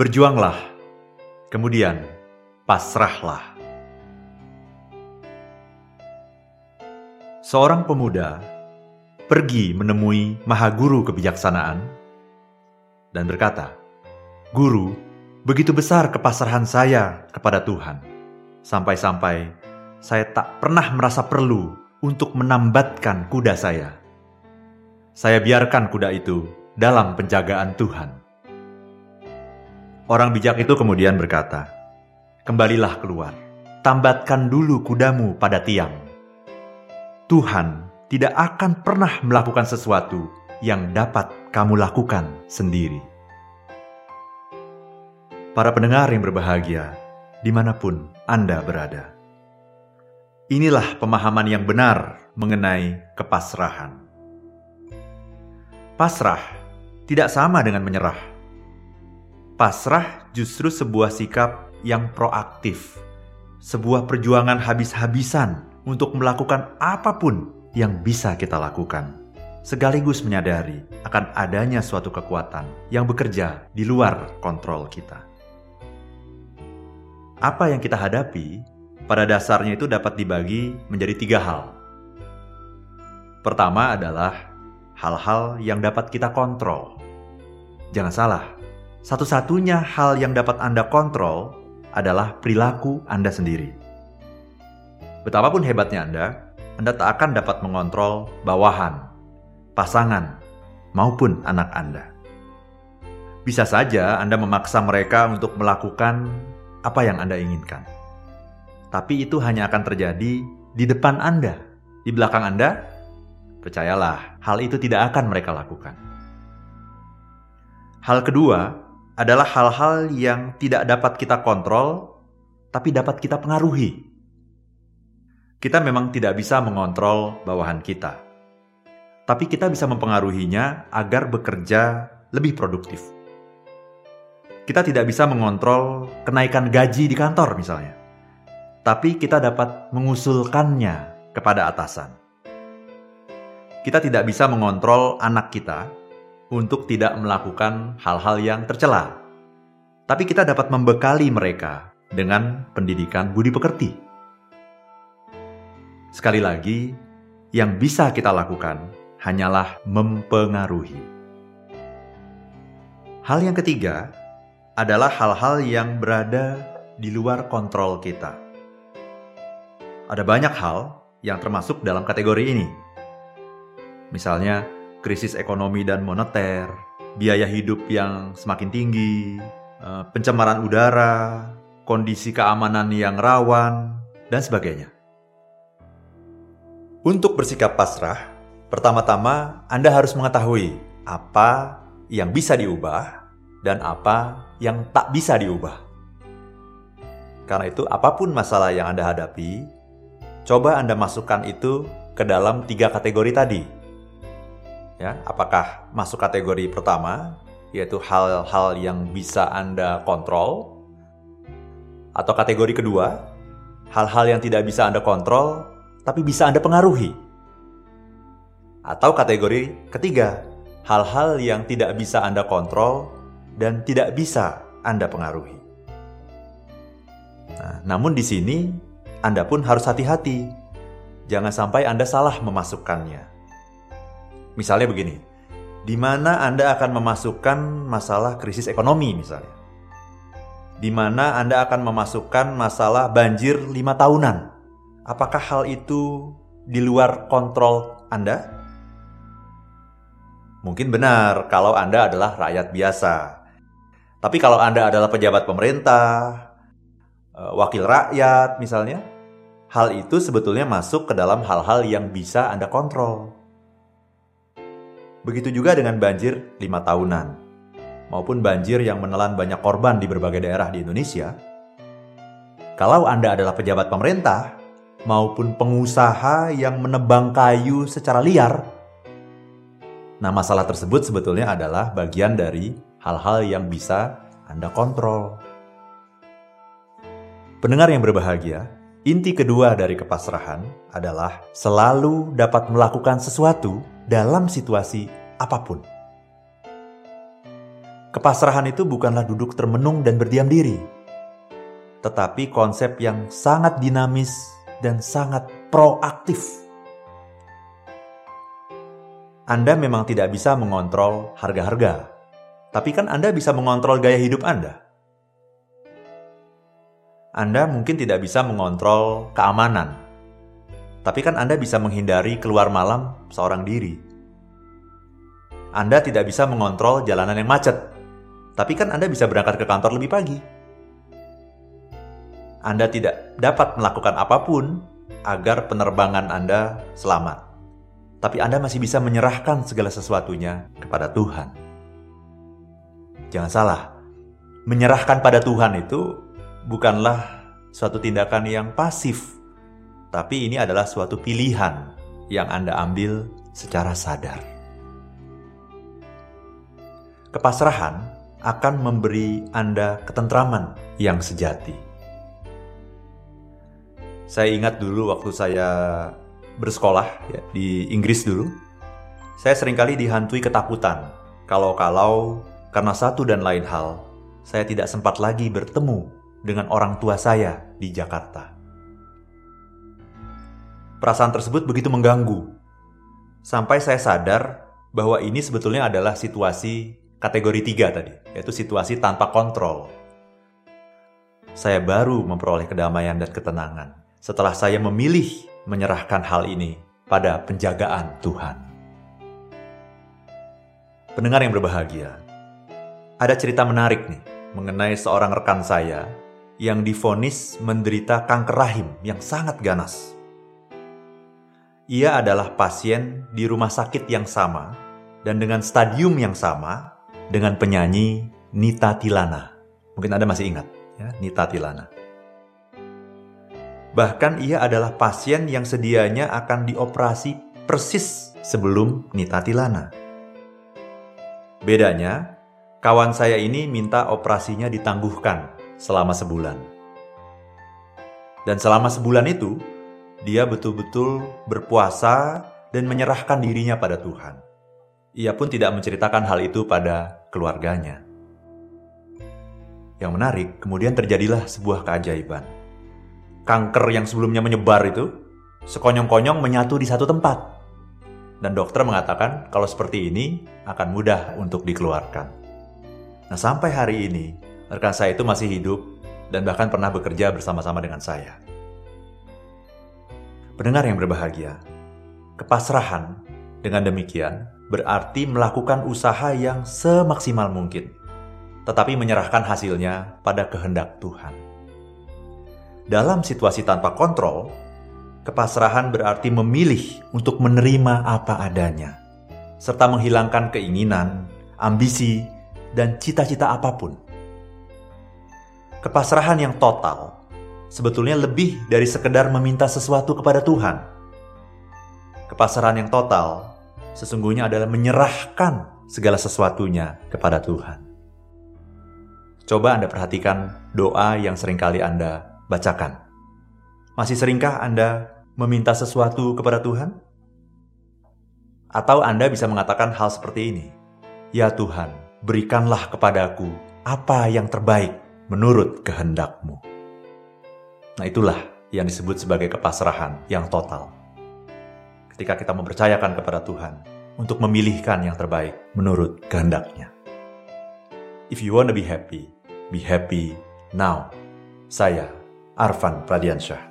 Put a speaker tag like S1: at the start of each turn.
S1: Berjuanglah, kemudian pasrahlah. Seorang pemuda pergi menemui Mahaguru Kebijaksanaan dan berkata, "Guru, begitu besar kepasrahan saya kepada Tuhan, sampai-sampai saya tak pernah merasa perlu untuk menambatkan kuda saya. Saya biarkan kuda itu dalam penjagaan Tuhan." Orang bijak itu kemudian berkata, "Kembalilah keluar, tambatkan dulu kudamu pada tiang." Tuhan tidak akan pernah melakukan sesuatu yang dapat kamu lakukan sendiri. Para pendengar yang berbahagia, di mana pun Anda berada. Inilah pemahaman yang benar mengenai kepasrahan. Pasrah tidak sama dengan menyerah Pasrah justru sebuah sikap yang proaktif, sebuah perjuangan habis-habisan untuk melakukan apa pun yang bisa kita lakukan, sekaligus menyadari akan adanya suatu kekuatan yang bekerja di luar kontrol kita. Apa yang kita hadapi pada dasarnya itu dapat dibagi menjadi tiga hal. Pertama adalah hal-hal yang dapat kita kontrol. Jangan salah, satu-satunya hal yang dapat Anda kontrol adalah perilaku Anda sendiri. Betapapun hebatnya Anda, Anda tak akan dapat mengontrol bawahan, pasangan, maupun anak Anda. Bisa saja Anda memaksa mereka untuk melakukan apa yang Anda inginkan. Tapi itu hanya akan terjadi di depan Anda. Di belakang Anda, percayalah, hal itu tidak akan mereka lakukan. Hal kedua adalah hal-hal yang tidak dapat kita kontrol, tapi dapat kita pengaruhi. Kita memang tidak bisa mengontrol bawahan kita, tapi kita bisa mempengaruhinya agar bekerja lebih produktif. Kita tidak bisa mengontrol kenaikan gaji di kantor, misalnya, tapi kita dapat mengusulkannya kepada atasan. Kita tidak bisa mengontrol anak kita, untuk tidak melakukan hal-hal yang tercela. Tapi kita dapat membekali mereka dengan pendidikan budi pekerti. Sekali lagi, yang bisa kita lakukan hanyalah mempengaruhi. Hal yang ketiga adalah hal-hal yang berada di luar kontrol kita. Ada banyak hal yang termasuk dalam kategori ini. Misalnya, krisis ekonomi dan moneter, biaya hidup yang semakin tinggi, eh, pencemaran udara, kondisi keamanan yang rawan, dan sebagainya. Untuk bersikap pasrah, pertama-tama Anda harus mengetahui apa yang bisa diubah dan apa yang tak bisa diubah. Karena itu, apa pun masalah yang Anda hadapi, coba Anda masukkan itu ke dalam tiga kategori tadi ya. Apakah masuk kategori pertama yaitu hal-hal yang bisa Anda kontrol? Atau kategori kedua hal-hal yang tidak bisa Anda kontrol tapi bisa Anda pengaruhi? Atau kategori ketiga hal-hal yang tidak bisa Anda kontrol dan tidak bisa Anda pengaruhi? Nah, namun di sini Anda pun harus hati-hati. Jangan sampai Anda salah memasukkannya Misalnya begini, di mana Anda akan memasukkan masalah krisis ekonomi misalnya. Di mana Anda akan memasukkan masalah banjir lima tahunan. Apakah hal itu di luar kontrol Anda? Mungkin benar kalau Anda adalah rakyat biasa. Tapi kalau Anda adalah pejabat pemerintah, eh, wakil rakyat misalnya, hal itu sebetulnya masuk ke dalam hal-hal yang bisa Anda kontrol. Begitu juga dengan banjir lima tahunan, maupun banjir yang menelan banyak korban di berbagai daerah di Indonesia. Kalau Anda adalah pejabat pemerintah maupun pengusaha yang menebang kayu secara liar, nah masalah tersebut sebetulnya adalah bagian dari hal-hal yang bisa Anda kontrol. Pendengar yang berbahagia, inti kedua dari kepasrahan adalah selalu dapat melakukan sesuatu dalam situasi apa pun. Kepasrahan itu bukanlah duduk termenung dan berdiam diri, tetapi konsep yang sangat dinamis dan sangat proaktif. Anda memang tidak bisa mengontrol harga-harga, tapi kan Anda bisa mengontrol gaya hidup Anda. Anda mungkin tidak bisa mengontrol keamanan, tapi kan Anda bisa menghindari keluar malam seorang diri. Anda tidak bisa mengontrol jalanan yang macet, tapi kan Anda bisa berangkat ke kantor lebih pagi. Anda tidak dapat melakukan apa pun agar penerbangan Anda selamat. Tapi Anda masih bisa menyerahkan segala sesuatunya kepada Tuhan. Jangan salah, menyerahkan pada Tuhan itu bukanlah suatu tindakan yang pasif, tapi ini adalah suatu pilihan yang Anda ambil secara sadar. Kepasrahan akan memberi Anda ketentraman yang sejati. Saya ingat dulu waktu saya bersekolah ya, di Inggris dulu, saya sering kali dihantui ketakutan kalau-kalau karena satu dan lain hal, saya tidak sempat lagi bertemu dengan orang tua saya di Jakarta. Perasaan tersebut begitu mengganggu, sampai saya sadar bahwa ini sebetulnya adalah situasi kategori tiga tadi, yaitu situasi tanpa kontrol. Saya baru memperoleh kedamaian dan ketenangan setelah saya memilih menyerahkan hal ini pada penjagaan Tuhan. Pendengar yang berbahagia, ada cerita menarik nih mengenai seorang rekan saya yang difonis menderita kanker rahim yang sangat ganas. Ia adalah pasien di rumah sakit yang sama dan dengan stadium yang sama dengan penyanyi Nita Tilana. Mungkin Anda masih ingat, ya, Nita Tilana. Bahkan ia adalah pasien yang sedianya akan dioperasi persis sebelum Nita Tilana. Bedanya, kawan saya ini minta operasinya ditangguhkan selama sebulan. Dan selama sebulan itu, dia betul-betul berpuasa dan menyerahkan dirinya pada Tuhan. Ia pun tidak menceritakan hal itu pada keluarganya. Yang menarik, kemudian terjadilah sebuah keajaiban. Kanker yang sebelumnya menyebar itu, sekonyong-konyong menyatu di satu tempat. Dan dokter mengatakan kalau seperti ini akan mudah untuk dikeluarkan. Nah sampai hari ini, rekan saya itu masih hidup dan bahkan pernah bekerja bersama-sama dengan saya. Pendengar yang berbahagia, kepasrahan dengan demikian berarti melakukan usaha yang semaksimal mungkin, tetapi menyerahkan hasilnya pada kehendak Tuhan. Dalam situasi tanpa kontrol, kepasrahan berarti memilih untuk menerima apa adanya, serta menghilangkan keinginan, ambisi, dan cita-cita apa pun. Kepasrahan yang total sebetulnya lebih dari sekedar meminta sesuatu kepada Tuhan. Kepasrahan yang total sesungguhnya adalah menyerahkan segala sesuatunya kepada Tuhan. Coba Anda perhatikan doa yang sering kali Anda bacakan. Masih seringkah Anda meminta sesuatu kepada Tuhan? Atau Anda bisa mengatakan hal seperti ini, Ya Tuhan, berikanlah kepadaku apa yang terbaik menurut kehendakmu. Nah itulah yang disebut sebagai kepasrahan yang total ketika kita mempercayakan kepada Tuhan untuk memilihkan yang terbaik menurut kehendaknya. If you want to be happy, be happy now. Saya, Arvan Pradiansyah.